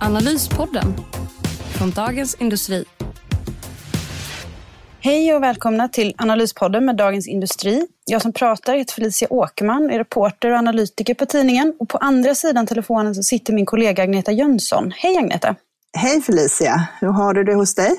Analyspodden från Dagens Industri. Hej och välkomna till Analyspodden med Dagens Industri. Jag som pratar heter Felicia Åkerman, är reporter och analytiker på tidningen. Och på andra sidan telefonen så sitter min kollega Agneta Jönsson. Hej Agneta! Hej Felicia! Hur har du det hos dig?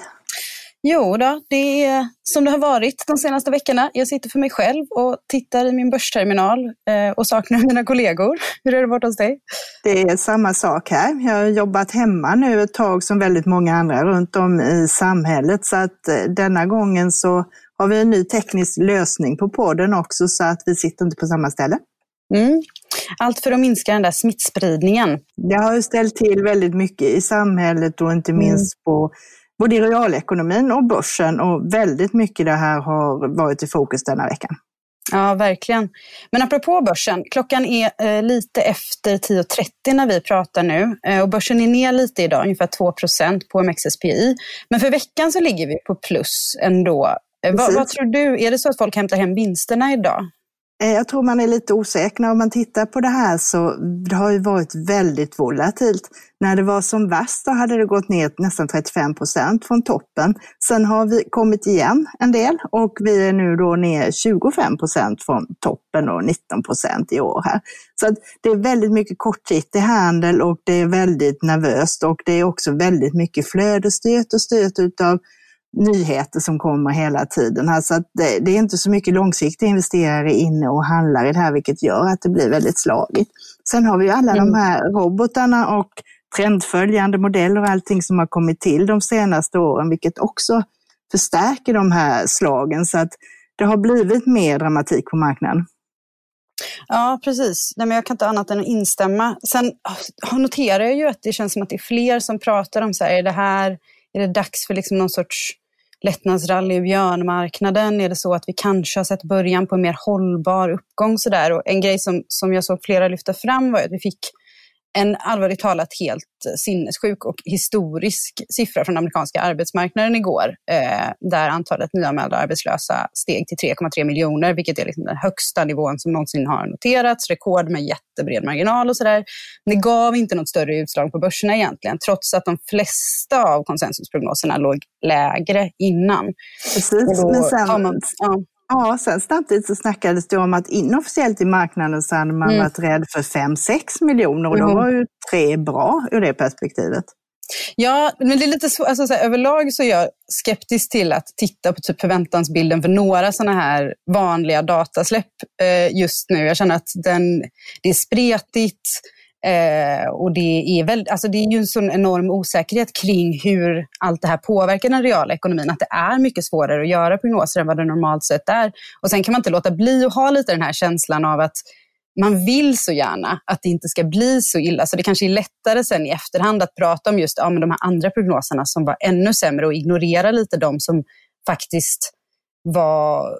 Jo då, det är som det har varit de senaste veckorna. Jag sitter för mig själv och tittar i min börsterminal eh, och saknar mina kollegor. Hur är det borta hos dig? Det är samma sak här. Jag har jobbat hemma nu ett tag som väldigt många andra runt om i samhället så att eh, denna gången så har vi en ny teknisk lösning på podden också så att vi sitter inte på samma ställe. Mm. Allt för att minska den där smittspridningen. Det har ju ställt till väldigt mycket i samhället och inte minst mm. på både i realekonomin och börsen och väldigt mycket det här har varit i fokus denna veckan. Ja, verkligen. Men apropå börsen, klockan är eh, lite efter 10.30 när vi pratar nu eh, och börsen är ner lite idag, ungefär 2 på MXSPI. Men för veckan så ligger vi på plus ändå. Eh, vad, vad, tror du, är det så att folk hämtar hem vinsterna idag? Eh, jag tror man är lite osäker. När man tittar på det här så det har ju varit väldigt volatilt. När det var som värst då hade det gått ner nästan 35 procent från toppen. Sen har vi kommit igen en del och vi är nu då ner 25 procent från toppen och 19 procent i år här. Så det är väldigt mycket kortsiktig handel och det är väldigt nervöst och det är också väldigt mycket flödesstyrt och styrt utav nyheter som kommer hela tiden. Här, så att det, det, är inte så mycket långsiktiga investerare inne och handlar i det här, vilket gör att det blir väldigt slagigt. Sen har vi alla mm. de här robotarna och trendföljande modeller och allting som har kommit till de senaste åren, vilket också förstärker de här slagen. Så att det har blivit mer dramatik på marknaden. Ja, precis. Nej, men jag kan inte annat än att instämma. Sen noterar jag ju att det känns som att det är fler som pratar om så här, är det här är det dags för liksom någon sorts lättnadsrally i björnmarknaden? Är det så att vi kanske har sett början på en mer hållbar uppgång? Så där? Och en grej som, som jag såg flera lyfta fram var att vi fick en allvarligt talat helt sinnessjuk och historisk siffra från amerikanska arbetsmarknaden igår, eh, där antalet nyanmälda arbetslösa steg till 3,3 miljoner, vilket är liksom den högsta nivån som någonsin har noterats, rekord med jättebred marginal och sådär. Det gav inte något större utslag på börserna egentligen, trots att de flesta av konsensusprognoserna låg lägre innan. Precis, men sen, man, ja. Ja, sen samtidigt så snackades det om att inofficiellt i marknaden så hade man mm. varit rädd för 5-6 miljoner och då mm. var ju tre bra ur det perspektivet. Ja, men det är lite svårt. Alltså, så här, överlag så är jag skeptisk till att titta på typ förväntansbilden för några sådana här vanliga datasläpp eh, just nu. Jag känner att den, det är spretigt. Eh, och det är, väl, alltså det är ju en sån enorm osäkerhet kring hur allt det här påverkar den reala ekonomin, att det är mycket svårare att göra prognoser än vad det normalt sett är. Och sen kan man inte låta bli att ha lite den här känslan av att man vill så gärna att det inte ska bli så illa, så det kanske är lättare sen i efterhand att prata om just ja, men de här andra prognoserna som var ännu sämre och ignorera lite de som faktiskt var,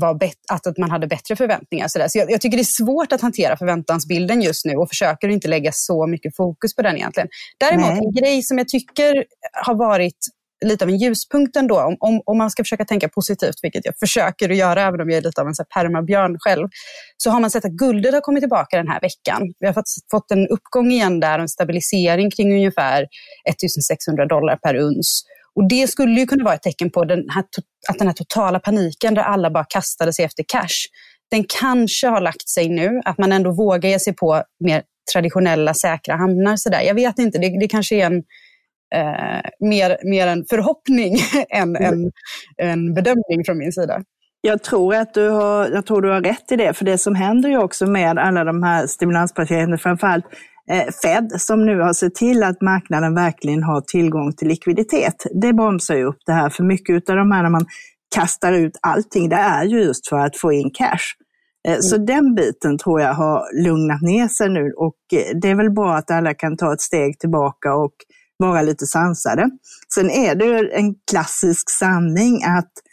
var bet, att man hade bättre förväntningar. Så, så jag, jag, tycker det är svårt att hantera förväntansbilden just nu och försöker inte lägga så mycket fokus på den egentligen. Däremot Nej. en grej som jag tycker har varit lite av en ljuspunkt ändå, om, om, om man ska försöka tänka positivt, vilket jag försöker att göra, även om jag är lite av en permabjörn själv, så har man sett att guldet har kommit tillbaka den här veckan. Vi har fått, fått en uppgång igen där, en stabilisering kring ungefär 1600 dollar per uns. Och det skulle ju kunna vara ett tecken på den här, att den här totala paniken där alla bara kastade sig efter cash, den kanske har lagt sig nu, att man ändå vågar ge sig på mer traditionella säkra hamnar. Så där. Jag vet inte, det, det kanske är en, eh, mer, mer en förhoppning än en, en bedömning från min sida. Jag tror att du har, jag tror du har rätt i det, för det som händer ju också med alla de här stimulanspaketen, framförallt Fed som nu har sett till att marknaden verkligen har tillgång till likviditet. Det bromsar ju upp det här, för mycket av de här när man kastar ut allting, det är ju just för att få in cash. Eh, mm. Så den biten tror jag har lugnat ner sig nu och eh, det är väl bra att alla kan ta ett steg tillbaka och vara lite sansade. Sen är det ju en klassisk sanning att eh,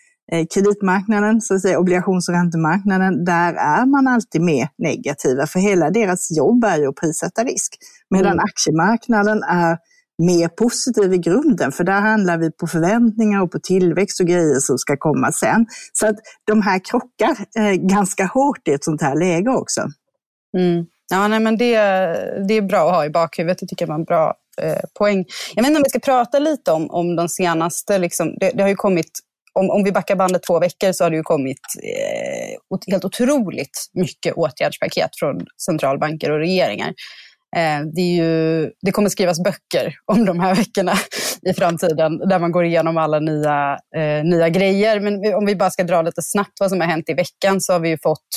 kreditmarknaden, så att säga, obligations och räntemarknaden, där är man alltid mer negativa, för hela deras jobb är ju att prissätta risk. Medan mm. aktiemarknaden är mer positiv i grunden, för där handlar vi på förväntningar och på tillväxt och grejer som ska komma sen. Så att de här krockar eh, ganska hårt i ett sånt här läge också. Mm. Ja, nej, men det, det är bra att ha i bakhuvudet, det tycker jag var en bra eh, poäng. Jag vet inte om vi ska prata lite om, om de senaste, liksom, det, det har ju kommit om, om vi backar bandet två veckor så har det ju kommit eh, helt otroligt mycket åtgärdspaket från centralbanker och regeringar. Eh, det, ju, det, kommer skrivas böcker om de här veckorna i framtiden där man går igenom alla nya, eh, nya grejer. Men om vi bara ska dra lite snabbt vad som har hänt i veckan så har vi ju fått...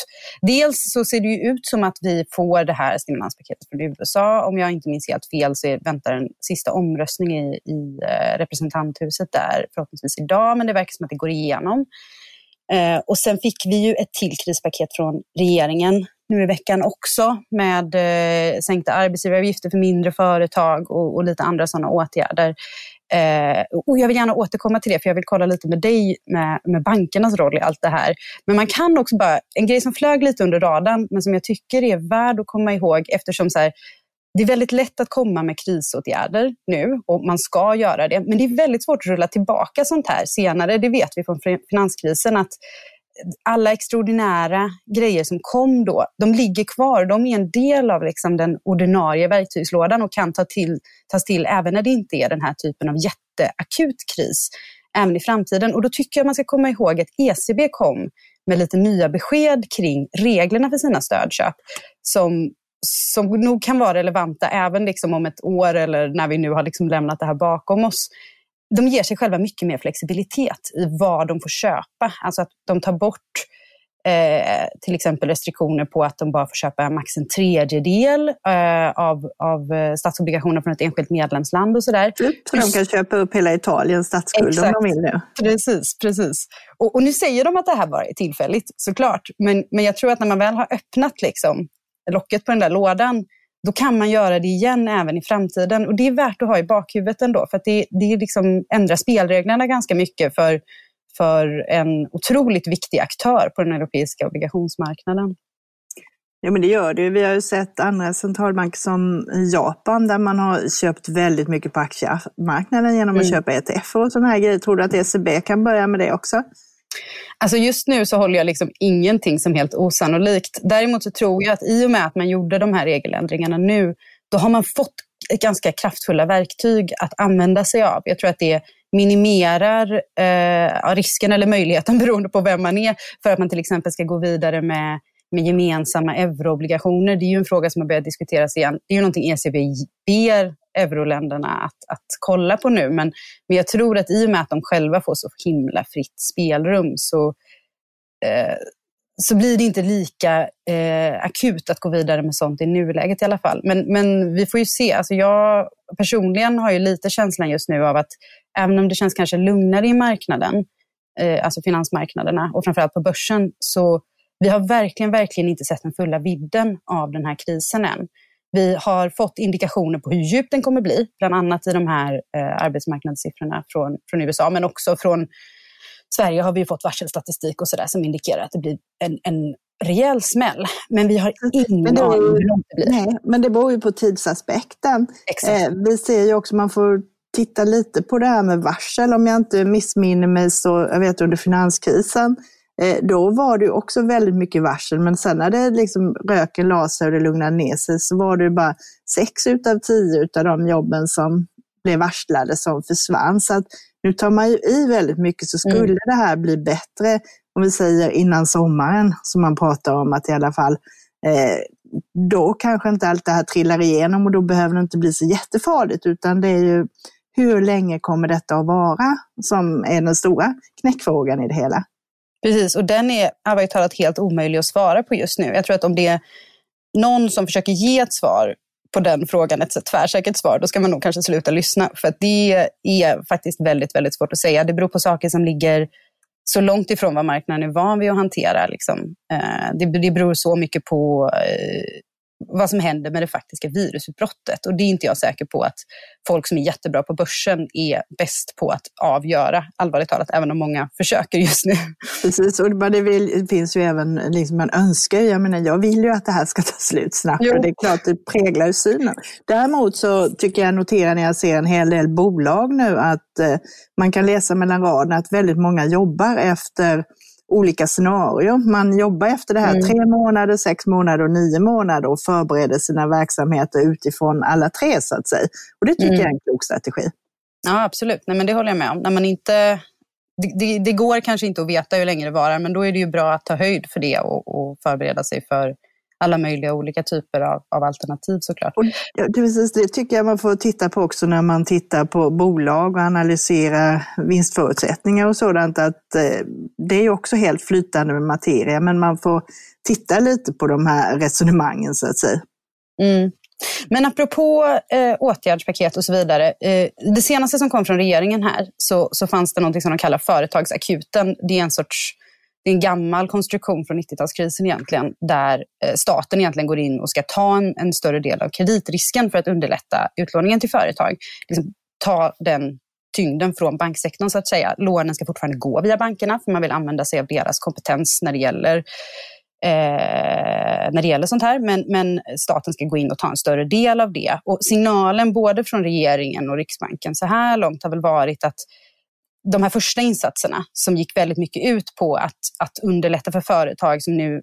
Dels så ser det ju ut som att vi får det här stimulanspaketet från USA. Om jag inte minns helt fel så väntar en sista omröstning i, i eh, representanthuset där förhoppningsvis idag, men det verkar som att det går igenom. Eh, och sen fick vi ju ett till krispaket från regeringen nu i veckan också med eh, sänkta arbetsgivaravgifter för mindre företag och, och lite andra sådana åtgärder. Eh, och jag vill gärna återkomma till det, för jag vill kolla lite med dig med, med bankernas roll i allt det här. Men man kan också bara, en grej som flög lite under radarn, men som jag tycker är värd att komma ihåg eftersom så här, det är väldigt lätt att komma med krisåtgärder nu och man ska göra det. Men det är väldigt svårt att rulla tillbaka sånt här senare. Det vet vi från finanskrisen att alla extraordinära grejer som kom då, de ligger kvar. De är en del av liksom den ordinarie verktygslådan och kan ta till, tas till även när det inte är den här typen av jätteakut kris, även i framtiden. Och då tycker jag man ska komma ihåg att ECB kom med lite nya besked kring reglerna för sina stödköp som, som nog kan vara relevanta även liksom om ett år eller när vi nu har liksom lämnat det här bakom oss de ger sig själva mycket mer flexibilitet i vad de får köpa. Alltså att de tar bort eh, till exempel restriktioner på att de bara får köpa max en tredjedel eh, av, av eh, statsobligationer från ett enskilt medlemsland och sådär. Typ, så de kan köpa upp hela Italiens statsskuld Exakt. om de vill det. Precis, precis. Och, och, nu säger de att det här bara är tillfälligt såklart, men, men jag tror att när man väl har öppnat liksom, locket på den där lådan då kan man göra det igen även i framtiden. Och det är värt att ha i bakhuvudet ändå, för det, det liksom ändrar spelreglerna ganska mycket för, för en otroligt viktig aktör på den europeiska obligationsmarknaden. Ja, men det gör det. Vi har ju sett andra centralbanker som Japan där man har köpt väldigt mycket på aktiemarknaden genom att mm. köpa ETF och sådana här grejer. Tror du att ECB kan börja med det också? Alltså just nu så håller jag liksom ingenting som helt osannolikt. Däremot så tror jag att i och med att man gjorde de här regeländringarna nu, då har man fått ganska kraftfulla verktyg att använda sig av. Jag tror att det minimerar eh, risken eller möjligheten beroende på vem man är för att man till exempel ska gå vidare med, med gemensamma euroobligationer. Det är ju en fråga som har börjat diskuteras igen. Det är ju någonting ECB ber euroländerna att, att kolla på nu. Men, men jag tror att i och med att de själva får så himla fritt spelrum så, eh, så blir det inte lika eh, akut att gå vidare med sånt i nuläget i alla fall. Men, men vi får ju se. Alltså jag personligen har ju lite känslan just nu av att även om det känns kanske lugnare i marknaden, eh, alltså finansmarknaderna och framförallt på börsen, så vi har verkligen, verkligen inte sett den fulla vidden av den här krisen än. Vi har fått indikationer på hur djup den kommer bli, bland annat i de här eh, arbetsmarknadssiffrorna från, från USA, men också från Sverige har vi fått varselstatistik och sådär som indikerar att det blir en, en rejäl smäll. Men vi har ingen aning hur långt det blir. Nej, men det beror ju på tidsaspekten. Eh, vi ser ju också, man får titta lite på det här med varsel. Om jag inte missminner mig så, jag vet under finanskrisen, då var det också väldigt mycket varsel, men sen när det liksom, röken la sig och det lugnade ner sig så var det bara sex utav tio utav de jobben som blev varslade som försvann. Så att nu tar man ju i väldigt mycket, så skulle mm. det här bli bättre, om vi säger innan sommaren, som man pratar om att i alla fall, eh, då kanske inte allt det här trillar igenom och då behöver det inte bli så jättefarligt, utan det är ju hur länge kommer detta att vara som är den stora knäckfrågan i det hela. Precis, och den är allvarligt talat helt omöjlig att svara på just nu. Jag tror att om det är någon som försöker ge ett svar på den frågan, ett tvärsäkert svar, då ska man nog kanske sluta lyssna. För att det är faktiskt väldigt, väldigt svårt att säga. Det beror på saker som ligger så långt ifrån vad marknaden är van vid att hantera. Liksom. Eh, det, beror så mycket på eh, vad som händer med det faktiska virusutbrottet. Och det är inte jag säker på att folk som är jättebra på börsen är bäst på att avgöra, allvarligt talat, även om många försöker just nu. Precis, och det, vill, det finns ju även, liksom man önskar jag menar jag vill ju att det här ska ta slut snabbt jo. och det är klart det präglar synen. Däremot så tycker jag notera när jag ser en hel del bolag nu att eh, man kan läsa mellan raderna att väldigt många jobbar efter olika scenarier. Man jobbar efter det här mm. tre månader, sex månader och nio månader och förbereder sina verksamheter utifrån alla tre så att säga. Och det tycker mm. jag är en klok strategi. Ja, absolut. Nej, men det håller jag med om. När man inte, det, det, det, går kanske inte att veta hur länge det varar, men då är det ju bra att ta höjd för det och, och förbereda sig för alla möjliga olika typer av, av alternativ såklart. Och, ja, precis, det tycker jag man får titta på också när man tittar på bolag och analyserar vinstförutsättningar och sådant. Att eh, det är också helt flytande med materia, men man får titta lite på de här resonemangen så att säga. Mm. Men apropå eh, åtgärdspaket och så vidare. Eh, det senaste som kom från regeringen här så, så fanns det något som de kallar företagsakuten. Det är en sorts det är en gammal konstruktion från 90-talskrisen egentligen, där eh, staten egentligen går in och ska ta en, en, större del av kreditrisken för att underlätta utlåningen till företag. Liksom ta den tyngden från banksektorn så att säga. Lånen ska fortfarande gå via bankerna för man vill använda sig av deras kompetens när det gäller eh, när det gäller sånt här. Men, men, staten ska gå in och ta en större del av det. Och signalen både från regeringen och Riksbanken så här långt har väl varit att de här första insatserna som gick väldigt mycket ut på att, att underlätta för företag som nu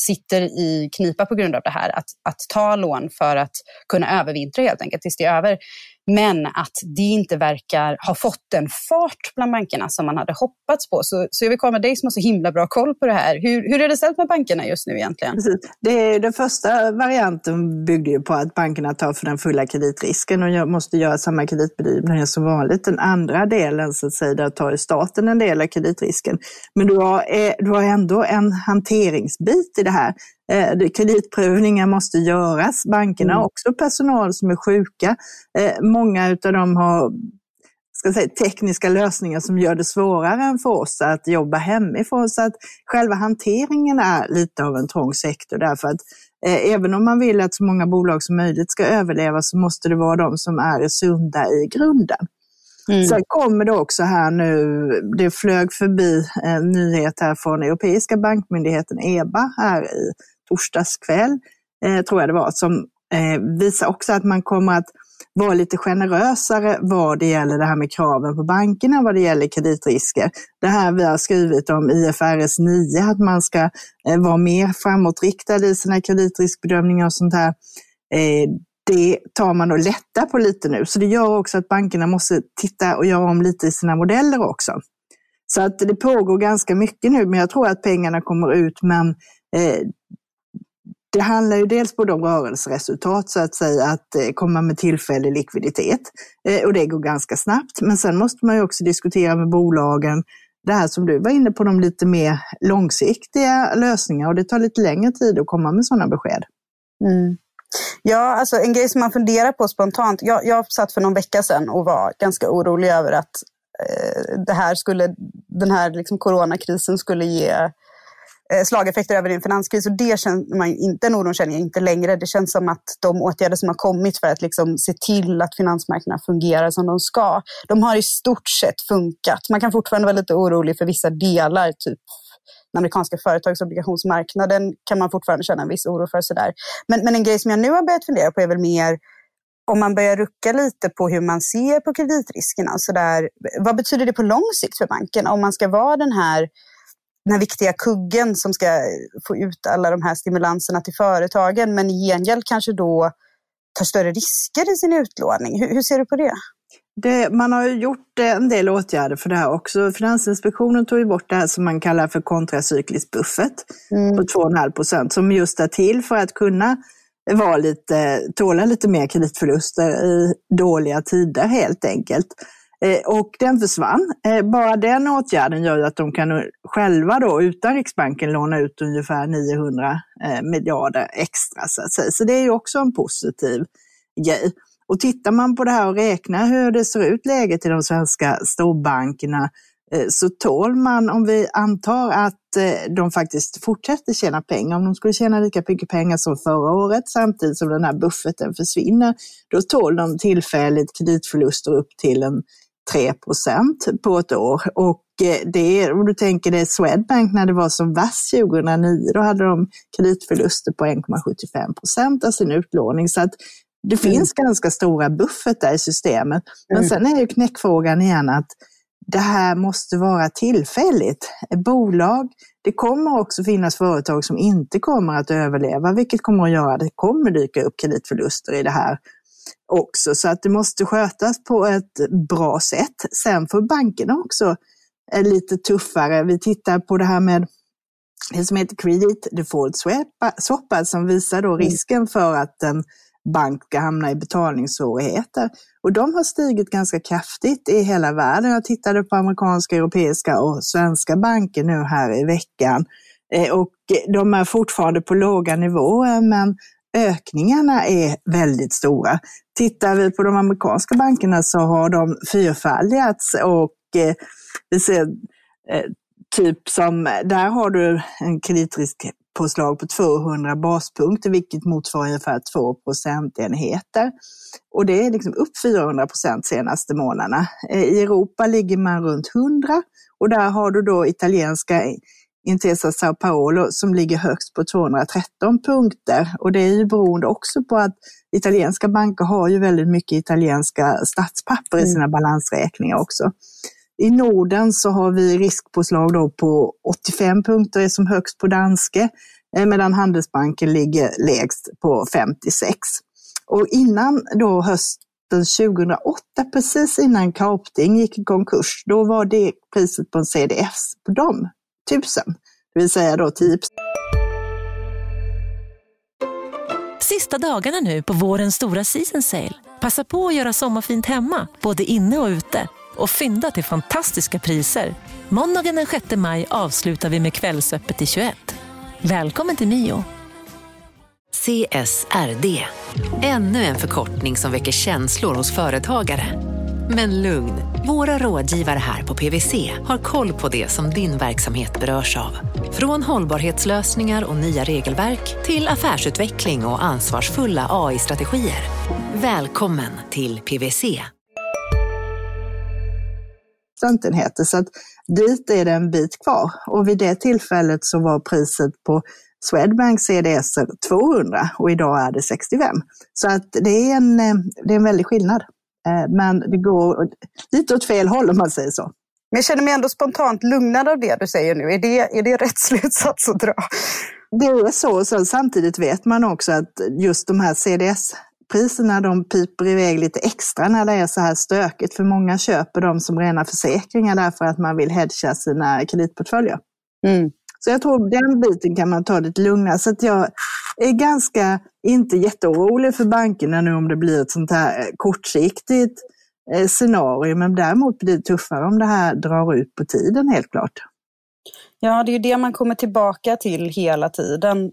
sitter i knipa på grund av det här, att, att ta lån för att kunna övervintra helt enkelt tills det är över. Men att det inte verkar ha fått den fart bland bankerna som man hade hoppats på. Så, så jag vill komma med dig som har så himla bra koll på det här. Hur, hur är det ställt med bankerna just nu egentligen? Det, den första varianten byggde ju på att bankerna tar för den fulla kreditrisken och måste göra samma kreditbedömningar som vanligt. Den andra delen, så att säga, där tar staten en del av kreditrisken. Men du har, eh, du har ändå en hanteringsbit i det här. Eh, kreditprövningar måste göras. Bankerna har mm. också personal som är sjuka. Eh, många av dem har ska säga, tekniska lösningar som gör det svårare än för oss att jobba hemifrån. Så att själva hanteringen är lite av en trång sektor därför att eh, även om man vill att så många bolag som möjligt ska överleva så måste det vara de som är sunda i grunden. Mm. Sen kommer det också här nu, det flög förbi en nyhet här från Europeiska bankmyndigheten EBA här i torsdagskväll, eh, tror jag det var, som eh, visar också att man kommer att vara lite generösare vad det gäller det här med kraven på bankerna vad det gäller kreditrisker. Det här vi har skrivit om IFRS 9, att man ska eh, vara mer framåtriktad i sina kreditriskbedömningar och sånt här. Eh, det tar man och lättar på lite nu. Så det gör också att bankerna måste titta och göra om lite i sina modeller också. Så att det pågår ganska mycket nu, men jag tror att pengarna kommer ut, men eh, det handlar ju dels både om rörelseresultat, så att säga, att eh, komma med tillfällig likviditet. Eh, och det går ganska snabbt. Men sen måste man ju också diskutera med bolagen det här som du var inne på, de lite mer långsiktiga lösningar och det tar lite längre tid att komma med sådana besked. Mm. Ja, alltså en grej som man funderar på spontant. Jag, jag satt för någon vecka sedan och var ganska orolig över att eh, det här skulle, den här liksom coronakrisen skulle ge Eh, Eh, slageffekter över en finanskris och det känner man inte, den oron känner jag inte längre. Det känns som att de åtgärder som har kommit för att liksom se till att finansmarknaderna fungerar som de ska, de har i stort sett funkat. Man kan fortfarande vara lite orolig för vissa delar, typ den amerikanska företagsobligationsmarknaden kan man fortfarande känna en viss oro för. Sådär. Men, men en grej som jag nu har börjat fundera på är väl mer om man börjar rucka lite på hur man ser på kreditriskerna. Så vad betyder det på lång sikt för banken? Om man ska vara den här den här viktiga kuggen som ska få ut alla de här stimulanserna till företagen, men i gengäld kanske då tar större risker i sin utlåning. Hur, hur ser du på det? Det, man har gjort en del åtgärder för det här också. Finansinspektionen tog ju bort det här som man kallar för kontracyklisk buffert mm. på 2,5 procent som just är till för att kunna vara lite, tåla lite mer kreditförluster i dåliga tider helt enkelt. Eh, och den försvann. Eh, bara den åtgärden gör ju att de kan själva då utan Riksbanken låna ut ungefär 900 eh, miljarder extra. Så, att säga. så det är ju också en positiv grej. Och tittar man på det här och räknar hur det ser ut läget i de svenska storbankerna så tål man, om vi antar att de faktiskt fortsätter tjäna pengar, om de skulle tjäna lika mycket pengar som förra året samtidigt som den här bufferten försvinner, då tål de tillfälligt kreditförluster upp till en 3% på ett år. Och det, om du tänker dig Swedbank när det var som värst 2009, då hade de kreditförluster på 1,75% av sin utlåning. Så att det mm. finns ganska stora buffertar i systemet. Men mm. sen är ju knäckfrågan igen att det här måste vara tillfälligt. Bolag, det kommer också finnas företag som inte kommer att överleva, vilket kommer att göra att det kommer dyka upp kreditförluster i det här också. Så att det måste skötas på ett bra sätt. Sen får bankerna också lite tuffare. Vi tittar på det här med det som heter Credit Default Swap, som visar då mm. risken för att en bank ska hamna i betalningssvårigheter. Och de har stigit ganska kraftigt i hela världen. Jag tittade på amerikanska, europeiska och svenska banker nu här i veckan. Eh, och de är fortfarande på låga nivåer, men ökningarna är väldigt stora. Tittar vi på de amerikanska bankerna så har de fyrfaldigats och eh, vi ser eh, typ som, där har du en kreditriskpåslag på 200 baspunkter, vilket motsvarar ungefär 2 procentenheter. Och det är liksom upp 400 procent senaste månaderna. Eh, I Europa ligger man runt 100 och där har du då italienska Intesa Sao Paolo som ligger högst på 213 punkter. Och det är ju beroende också på att italienska banker har ju väldigt mycket italienska statspapper i mm. sina balansräkningar också. I Norden så har vi riskpåslag då på 85 punkter som högst på danske, eh, medan Handelsbanken ligger lägst på 56. Och innan då hösten 2008, precis innan Kaupting gick i konkurs, då var det priset på en CDS på dem 1000, det vill säga då 10 Sista dagarna nu på vårens stora season sale. Passa på att göra sommarfint hemma, både inne och ute och fynda till fantastiska priser. Måndagen den 6 maj avslutar vi med Kvällsöppet i 21. Välkommen till Mio. CSRD, ännu en förkortning som väcker känslor hos företagare. Men lugn, våra rådgivare här på PWC har koll på det som din verksamhet berörs av. Från hållbarhetslösningar och nya regelverk till affärsutveckling och ansvarsfulla AI-strategier. Välkommen till PWC procentenheter. Så att dit är det en bit kvar. Och vid det tillfället så var priset på Swedbank CDS 200 och idag är det 65. Så att det är en, eh, det är en väldig skillnad. Eh, men det går lite åt fel håll om man säger så. Men jag känner mig ändå spontant lugnad av det du säger nu. Är det, är det rätt slutsats att dra? Det är så. så. Samtidigt vet man också att just de här CDS priserna de piper iväg lite extra när det är så här stökigt. För många köper dem som rena försäkringar därför att man vill hedga sina kreditportföljer. Mm. Så jag tror den biten kan man ta lite lugnare. Så att jag är ganska, inte jätteorolig för bankerna nu om det blir ett sånt här eh, kortsiktigt eh, scenario. Men däremot blir det tuffare om det här drar ut på tiden helt klart. Ja, det är ju det man kommer tillbaka till hela tiden.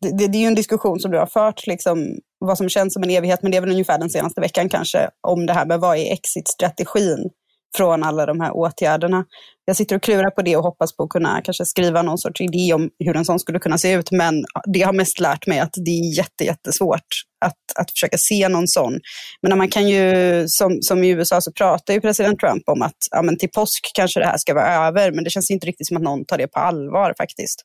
Det, det, det är ju en diskussion som du har fört liksom, vad som känns som en evighet, men det är väl ungefär den senaste veckan kanske, om det här med vad är exit-strategin från alla de här åtgärderna. Jag sitter och klurar på det och hoppas på att kunna kanske skriva någon sorts idé om hur en sån skulle kunna se ut, men det har mest lärt mig att det är jätte, jättesvårt att, att försöka se någon sån. Men man kan ju, som, som i USA så pratar ju president Trump om att ja, men till påsk kanske det här ska vara över, men det känns inte riktigt som att någon tar det på allvar faktiskt.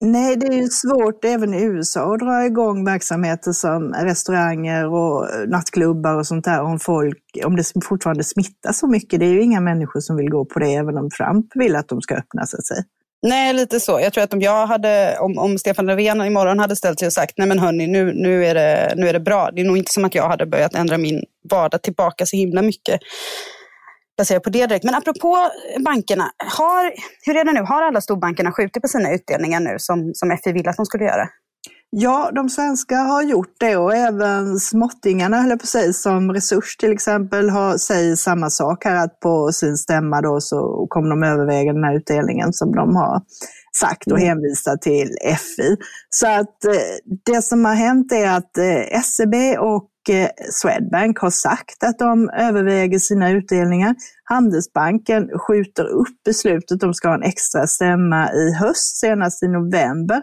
Nej, det är ju svårt även i USA att dra igång verksamheter som restauranger och nattklubbar och sånt där om folk, om det fortfarande smittar så mycket. Det är ju inga människor som vill gå på det även om Trump vill att de ska öppna så att säga. Nej, lite så. Jag tror att om jag hade, om, om Stefan Löfven imorgon hade ställt sig och sagt, nej men hörni, nu, nu, är det, nu är det bra. Det är nog inte som att jag hade börjat ändra min vardag tillbaka så himla mycket baserat på det direkt. Men apropå bankerna, har, hur är det nu? Har alla storbankerna skjutit på sina utdelningar nu som, som FI ville att de skulle göra? Ja, de svenska har gjort det och även småttingarna, att säga, som Resurs till exempel, har, säger samma sak här att på sin stämma då så kommer de överväga den här utdelningen som de har sagt och Mm. hänvisar till FI. Så att eh, det som har hänt är att eh, SEB och Swedbank har sagt att de överväger sina utdelningar. Handelsbanken skjuter upp beslutet, de ska ha en extra stämma i höst, senast i november.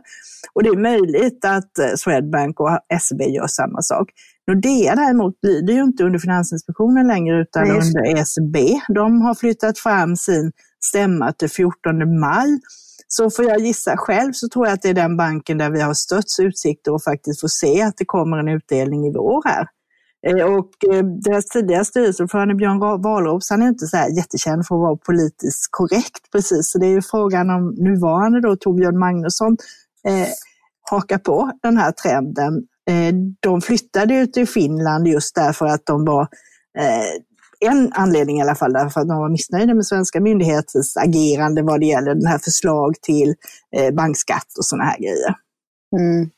Och det är möjligt att eh, Swedbank och SEB gör samma sak. Nordea däremot lyder ju inte under Finansinspektionen längre utan under ECB. De har flyttat fram sin stämma till 14 maj. Så får jag gissa själv så tror jag att det är den banken där vi har störst utsikter att faktiskt få se att det kommer en utdelning i vår här. Eh, och eh, deras tidigare styrelseordförande Björn Wahlroos, han är inte så här jättekänd för att vara politiskt korrekt precis. Så det är ju frågan om nuvarande då Torbjörn Magnusson eh, hakar på den här trenden. Eh, de flyttade ju till Finland just därför att de var eh, en anledning i alla fall, därför att de var missnöjda med svenska myndigheters agerande vad det gäller den här förslag till eh, bankskatt och sådana här grejer. Mm.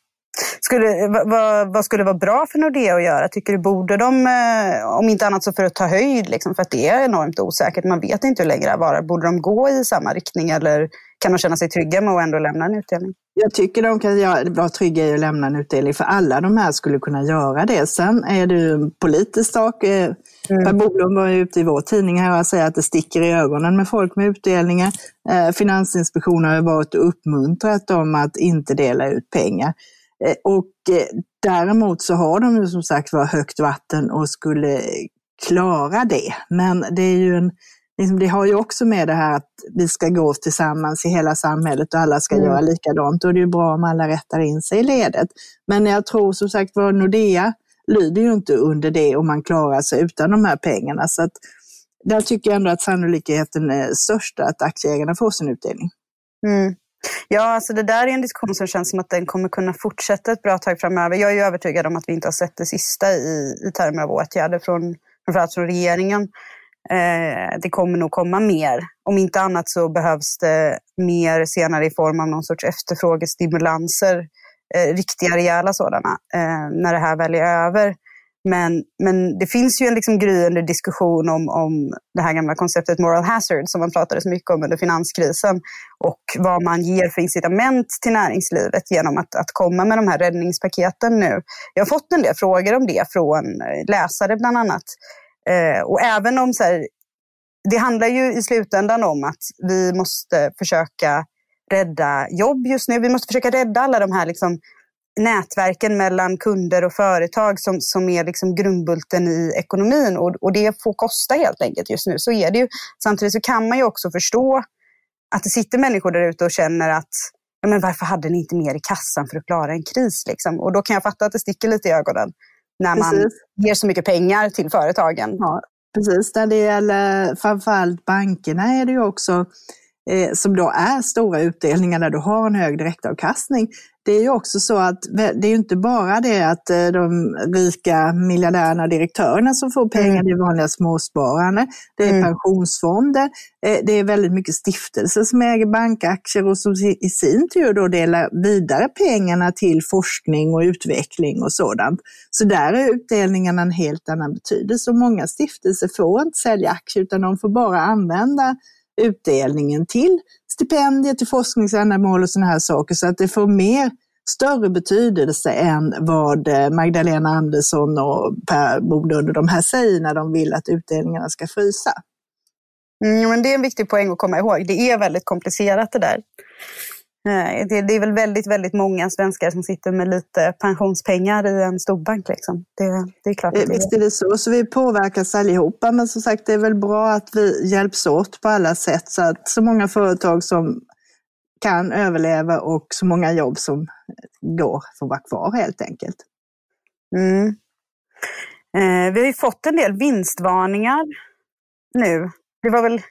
Skulle, vad, vad, skulle vara bra för Nordea att göra? Tycker du borde de, eh, om inte annat så för att ta höjd, liksom, för att det är enormt osäkert, man vet inte hur länge det här varar. Borde de gå i samma riktning eller kan de känna sig trygga med att ändå lämna en utdelning? Jag tycker de kan vara trygga i att lämna en utdelning, för alla de här skulle kunna göra det. Sen är det ju en politisk sak. Eh, Mm. Per Bolund var ju ute i vår tidning här och säger att det sticker i ögonen med folk med utdelningar. Eh, Finansinspektionen har ju varit och uppmuntrat dem att inte dela ut pengar. Eh, och däremot så har de ju som sagt var högt vatten och skulle klara det. Men det är ju en liksom, det har ju också med det här att vi ska gå tillsammans i hela samhället och alla ska Mm. göra likadant. Och det är ju bra om alla rättar in sig i ledet. Men jag tror som sagt var Nordea lyder ju inte under det om man klarar sig utan de här pengarna. Så att där tycker jag ändå att sannolikheten är störst att aktieägarna får sin utdelning. Mm. Ja, alltså det där är en diskussion som känns som att den kommer kunna fortsätta ett bra tag framöver. Jag är ju övertygad om att vi inte har sett det sista i, i termer av åtgärder från framförallt från regeringen. Eh, det kommer nog komma mer. Om inte annat så behövs det mer senare i form av någon sorts efterfrågestimulanser, eh, riktiga rejäla sådana, eh, när det här väl är över. Men, men det finns ju en liksom gryende diskussion om, om det här gamla konceptet moral hazard som man pratade så mycket om under finanskrisen och vad man ger för incitament till näringslivet genom att, att komma med de här räddningspaketen nu. Jag har fått en del frågor om det från eh, läsare bland annat. Eh, och även om så här, det handlar ju i slutändan om att vi måste försöka rädda jobb just nu. Vi måste försöka rädda alla de här liksom, nätverken mellan kunder och företag som, som är liksom grundbulten i ekonomin och, och det får kosta helt enkelt just nu. Så är det ju. Samtidigt så kan man ju också förstå att det sitter människor där ute och känner att men varför hade ni inte mer i kassan för att klara en kris? Liksom? Och då kan jag fatta att det sticker lite i ögonen när man Precis. ger så mycket pengar till företagen. Ja, precis. När det gäller framförallt bankerna är det ju också, eh, som då är stora utdelningar där du har en hög direktavkastning. Det är ju också så att det är inte bara det att eh, de rika miljardärerna och direktörerna som får pengar, det är vanliga småsparare, det är Mm. pensionsfonder, eh, det är väldigt mycket stiftelser som äger bankaktier och som i i sin tur då delar vidare pengarna till forskning och utveckling och sådant. Så där är utdelningarna en helt annan betydelse. Och många stiftelser får inte sälja aktier utan de får bara använda utdelningen till stipendier, till forskningsändamål och sådana här saker. Så att det får mer, större betydelse än vad eh, Magdalena Andersson och Per Bolund och de här säger när de vill att utdelningarna ska frysa. Mm, men det är en viktig poäng att komma ihåg. Det är väldigt komplicerat det där. Eh, Det, det är väl väldigt, väldigt många svenskar som sitter med lite pensionspengar i en storbank. Liksom. Det, det är klart Eh, att det Visst är det så, så vi påverkas allihopa, men som sagt det är väl bra att vi hjälps åt på alla sätt så att så många företag som kan överleva och så många jobb som går får vara kvar helt enkelt. Mm. Eh, vi har ju fått en del vinstvarningar nu. Det var väl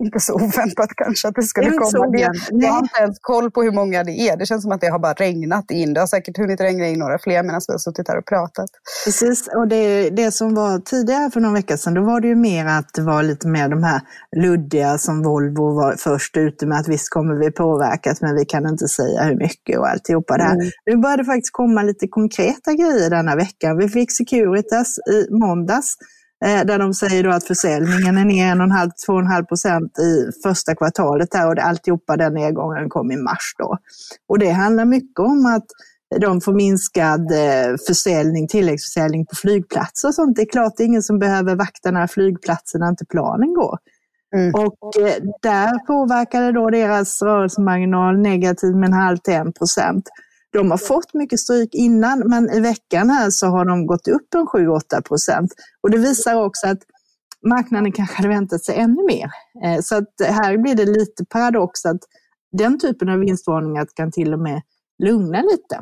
inte så oväntat kanske att det skulle Det komma. Det, jag har inte ens koll på hur många det är. Det känns som att det har bara regnat in. Det har säkert hunnit regna in några fler medan vi har suttit här och pratat. Precis, och det, det som var tidigare för någon vecka sedan, då var det ju mer att det var lite mer de här luddiga som Volvo var först ute med att visst kommer vi påverkas men vi kan inte säga hur mycket och alltihopa det här. Mm. Nu började det faktiskt komma lite konkreta grejer denna vecka. Vi fick Securitas i måndags där de säger då att försäljningen är ner 1,5-2,5 procent i första kvartalet här och alltihopa den nedgången kom i mars då. Och det handlar mycket om att de får minskad eh, försäljning, tilläggsförsäljning på flygplatser och sånt. Det är klart, det är ingen som behöver vakta några flygplatser när inte planen går. Mm. Och eh, där påverkade då deras rörelsemarginal negativt med en halv till en procent. De har fått mycket stryk innan, men i veckan här så har de gått upp en 7-8 procent. Och det visar också att marknaden kanske hade väntat sig ännu mer. Eh, så att här blir det lite paradox att den typen av vinstvarningar kan till och med lugna lite.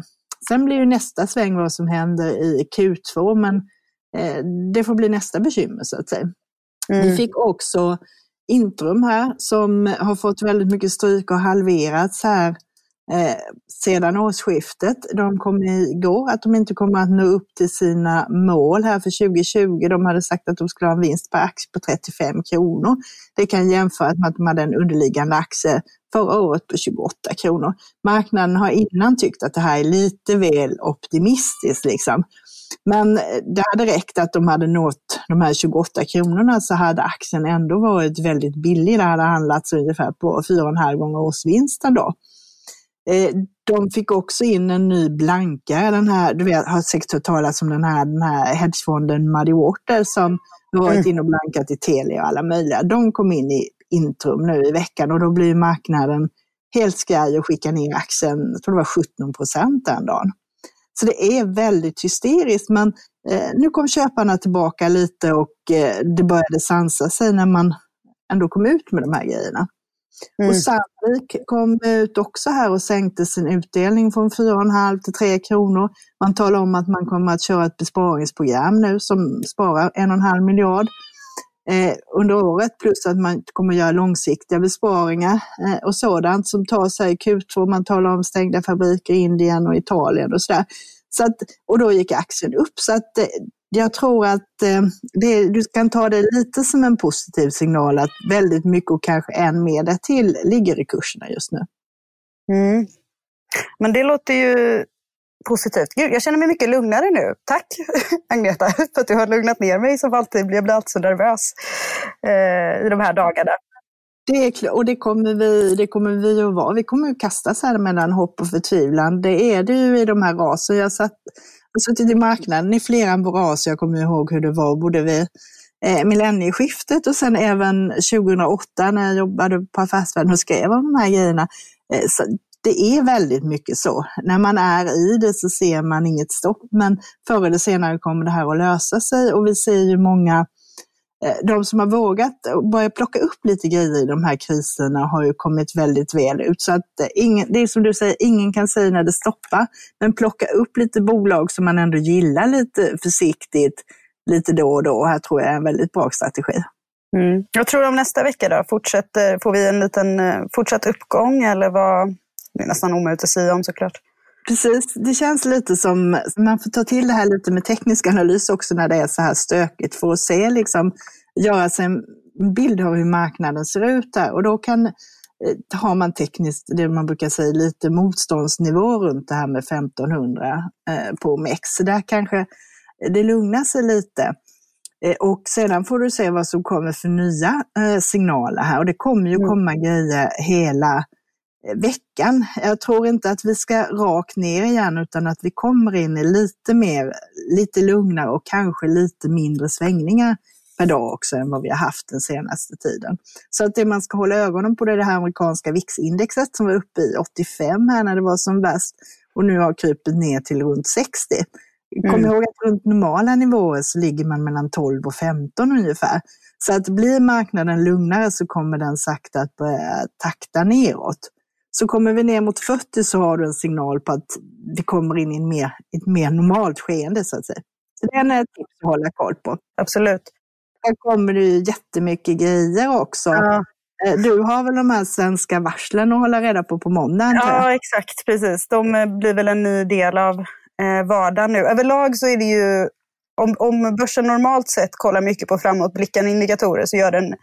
Sen blir ju nästa sväng vad som händer i Q2, men eh, det får bli nästa bekymmer så att säga. Mm. Vi fick också Intrum här som har fått väldigt mycket stryk och halverats här eh, sedan årsskiftet. De kom igår att de inte kommer att nå upp till sina mål här för 2020. De hade sagt att de skulle ha en vinst per aktie på 35 kronor. Det kan jämföras med att de hade en underliggande aktie förra året på 28 kronor. Marknaden har innan tyckt att det här är lite väl optimistiskt. Liksom. Men det hade räckt att de hade nått de här 28 kronorna så hade aktien ändå varit väldigt billig. Det hade handlats ungefär på 4,5 gånger årsvinsten då. Eh, de fick också in en ny blankare, den här, du vet, har säkert hört talas om den här, den här hedgefonden Muddy Water som har varit mm. inne och blankat i Telia och alla möjliga. De kom in i Intrum nu i veckan och då blir marknaden helt skraj och skickar ner aktien, jag tror det var 17 procent den dagen. Så det är väldigt hysteriskt, men eh, nu kom köparna tillbaka lite och eh, det började sansa sig när man ändå kom ut med de här grejerna. Mm. Och Sandvik kom ut också här och sänkte sin utdelning från 4,5 till 3 kronor. Man talar om att man kommer att köra ett besparingsprogram nu som sparar 1,5 miljard eh, under året plus att man kommer att göra långsiktiga besparingar eh, och sådant som tar sig i Q2. Man talar om stängda fabriker i Indien och Italien och sådär. Så att, och då gick aktien upp. Så att, eh, jag tror att eh, det, du kan ta det lite som en positiv signal att väldigt mycket och kanske än mer därtill ligger i kurserna just nu. Mm. Men det låter ju positivt. Gud, jag känner mig mycket lugnare nu. Tack Agneta för att du har lugnat ner mig som alltid. Jag blir alltid så nervös eh, i de här dagarna. Det är klart, och det kommer, vi, det kommer vi att vara. Vi kommer att kastas här mellan hopp och förtvivlan. Det är det ju i de här rasen. Jag satt, suttit i marknaden i flera ras. Jag kommer ihåg hur det var både vid eh, millennieskiftet och sen även 2008 när jag jobbade på Affärsvärlden och skrev om de här grejerna. Eh, så det är väldigt mycket så. När man är i det så ser man inget stopp, men förr eller senare kommer det här att lösa sig och vi ser ju många Eh, de som har vågat börja plocka upp lite grejer i de här kriserna har ju kommit väldigt väl ut. Så att eh, ingen, det är som du säger, ingen kan säga när det stoppar. Men plocka upp lite bolag som man ändå gillar lite försiktigt lite då och då. Här tror jag är en väldigt bra strategi. Mm. Jag tror om nästa vecka då, fortsätter, får vi en liten eh, fortsatt uppgång eller vad, det är nästan omöjligt att säga om såklart. Precis, det känns lite som, man får ta till det här lite med teknisk analys också när det är så här stökigt för att se, liksom, göra sig en bild av hur marknaden ser ut där. Och då kan, eh, har man tekniskt, det man brukar säga, lite motståndsnivå runt det här med 1500 eh, på MEX. Där kanske det lugnar sig lite. Eh, och sedan får du se vad som kommer för nya signaler här. Och det kommer ju mm. komma grejer hela veckan. Jag tror inte att vi ska rakt ner igen utan att vi kommer in i lite mer, lite lugnare och kanske lite mindre svängningar per dag också än vad vi har haft den senaste tiden. Så att det man ska hålla ögonen på det är det här amerikanska VIX-indexet som var uppe i 85 här när det var som värst och nu har krypit ner till runt 60. Kom mm. ihåg att runt normala nivåer så ligger man mellan 12 och 15 ungefär. Så att blir marknaden lugnare så kommer den sakta att börja takta neråt. Så kommer vi ner mot 40 så har du en signal på att vi kommer in i en mer, ett mer normalt skeende så att säga. Så det är ett tips att hålla koll på. Absolut. Här kommer det ju jättemycket grejer också. Ja. Eh, du har väl de här svenska varslen att hålla reda på på måndag? Ja, exakt. Precis. De eh, blir väl en ny del av eh, vardagen nu. Överlag så är det ju, om, om börsen normalt sett kollar mycket på framåtblickande indikatorer så gör den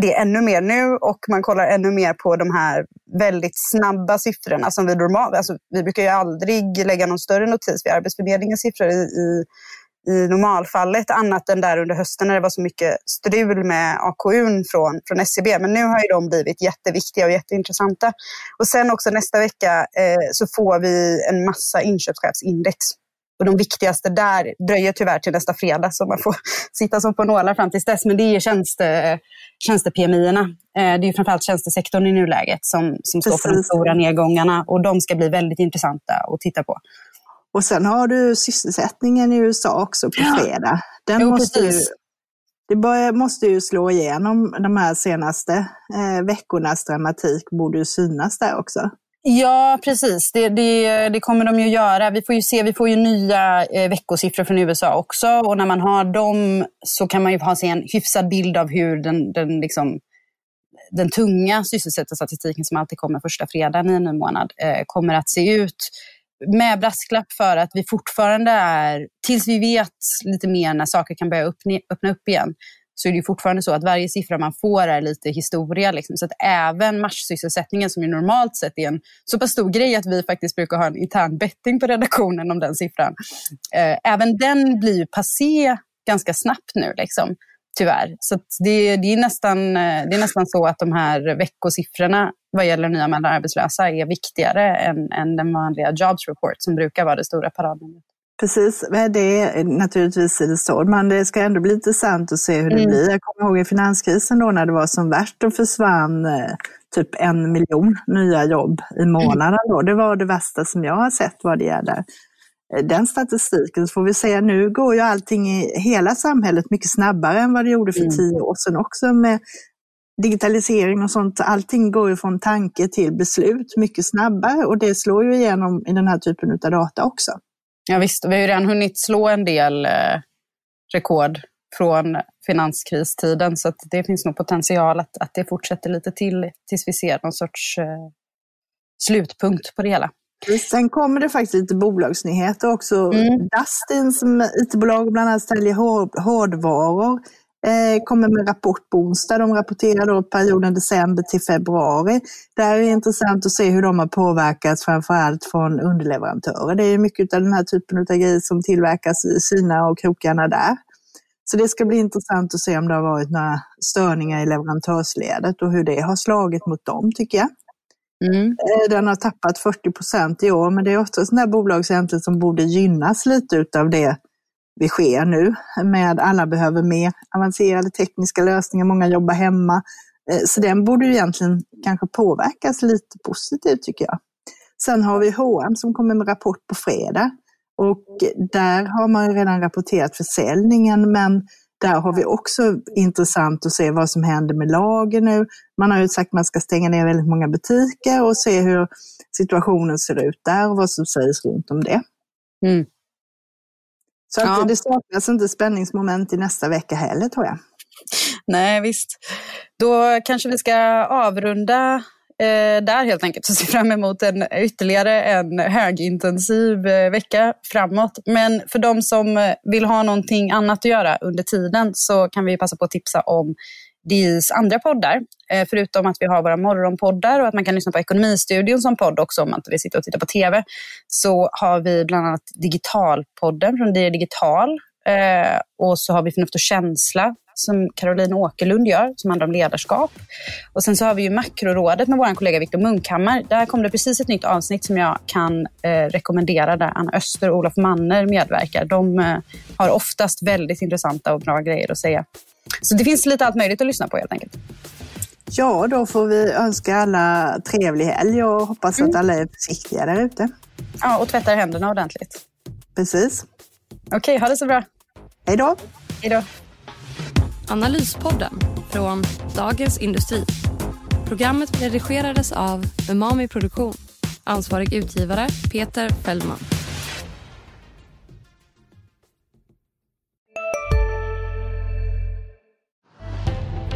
det ännu mer nu och man kollar ännu mer på de här väldigt snabba siffrorna som vi normalt, alltså vi brukar ju aldrig lägga någon större notis vid Arbetsförmedlingens siffror i, i i normalfallet, annat än där under hösten när det var så mycket strul med AKU från, från SCB. Men nu har ju de blivit jätteviktiga och jätteintressanta. Och sen också nästa vecka eh, så får vi en massa inköpschefsindex. Och de viktigaste där dröjer tyvärr till nästa fredag, så man får sitta som på nålar fram tills dess. Men det är tjänste, tjänste-PMI-erna. Eh, det är framförallt tjänstesektorn i nuläget som, som står för de stora nedgångarna. Och de ska bli väldigt intressanta att titta på. Och sen har du sysselsättningen i USA också på fredag. Den jo, måste ju, det börjar, måste ju slå igenom de här senaste eh, veckornas dramatik, borde ju synas där också. Ja, precis. Det, det, det, kommer de ju göra. Vi får ju se, vi får ju nya eh, veckosiffror från USA också och när man har dem så kan man ju ha sig en hyfsad bild av hur den, den, liksom, den tunga sysselsättningsstatistiken som alltid kommer första fredagen i en ny månad eh, kommer att se ut med brasklapp för att vi fortfarande är, tills vi vet lite mer när saker kan börja öppna, öppna upp igen, så är det fortfarande så att varje siffra man får är lite historia. Liksom. Så att även matchsysselsättningen som ju normalt sett är en så pass stor grej att vi faktiskt brukar ha en intern betting på redaktionen om den siffran, eh, även den blir ju passé ganska snabbt nu. Liksom tyvärr. Så det, det, är nästan, eh, det är nästan så att de här veckosiffrorna vad gäller nyanmälda arbetslösa är viktigare än, än den vanliga jobs report som brukar vara det stora paradnumret. Precis, det är naturligtvis det så. Men det ska ändå bli intressant att se hur det mm. blir. Jag kommer ihåg i finanskrisen då när det var som värst och försvann eh, typ en miljon nya jobb i månaden. Då. Det var det värsta som jag har sett vad det gäller Eh, den statistiken så får vi säga nu går ju allting i hela samhället mycket snabbare än vad det gjorde för mm. tio år sedan också med digitalisering och sånt. Allting går ju från tanke till beslut mycket snabbare och det slår ju igenom i den här typen av data också. Ja visst, vi har ju redan hunnit slå en del eh, rekord från finanskristiden så det finns nog potential att, att det fortsätter lite till tills vi ser någon sorts eh, slutpunkt på det hela. Sen kommer det faktiskt lite bolagsnyheter också. Mm. Dustin som IT-bolag bland annat säljer hårdvaror eh, kommer med rapport på onsdag. De rapporterar då perioden december till februari. Det är intressant att se hur de har påverkats framförallt från underleverantörer. Det är mycket av den här typen av grejer som tillverkas i Kina och krokarna där. Så det ska bli intressant att se om det har varit några störningar i leverantörsledet och hur det har slagit mot dem tycker jag. Mm. Eh, den har tappat 40 procent i år, men det är ofta sådana bolag som borde gynnas lite av det vi sker nu med alla behöver mer avancerade tekniska lösningar, många jobbar hemma. Eh, så den borde ju egentligen kanske påverkas lite positivt tycker jag. Sen har vi H&M som kommer med rapport på fredag och där har man redan rapporterat försäljningen men där har vi också intressant att se vad som händer med lager nu. Man har ju sagt att man ska stänga ner väldigt många butiker och se hur situationen ser ut där och vad som sägs runt om det. Mm. Så att ja. det saknas inte spänningsmoment i nästa vecka heller tror jag. Nej, visst. Då kanske vi ska avrunda eh, där helt enkelt. Så ser fram emot en, ytterligare en högintensiv eh, vecka framåt. Men för de som vill ha någonting annat att göra under tiden så kan vi passa på att tipsa om DIs andra poddar. Eh, förutom att vi har våra morgonpoddar och att man kan lyssna på Ekonomistudion som podd också om man inte vill sitta och titta på TV. Så har vi bland annat Digitalpodden från DI Digital. Eh, och så har vi Förnuft och känsla som Caroline Åkerlund gör, som handlar om ledarskap. Och sen så har vi ju Makrorådet med vår kollega Viktor Munkhammar. Där kom det precis ett nytt avsnitt som jag kan eh, rekommendera där Anna Öster och Olof Manner medverkar. De eh, har oftast väldigt intressanta och bra grejer att säga. Så det finns lite allt möjligt att lyssna på helt enkelt. Ja, då får vi önska alla trevlig helg och hoppas mm. att alla är försiktiga där ute. Ja, och tvättar händerna ordentligt. Precis. Okej, okay, ha det så bra. Hej då. Hej då. Analyspodden från Dagens Industri. Programmet redigerades av Umami Produktion. Ansvarig utgivare Peter Fellman.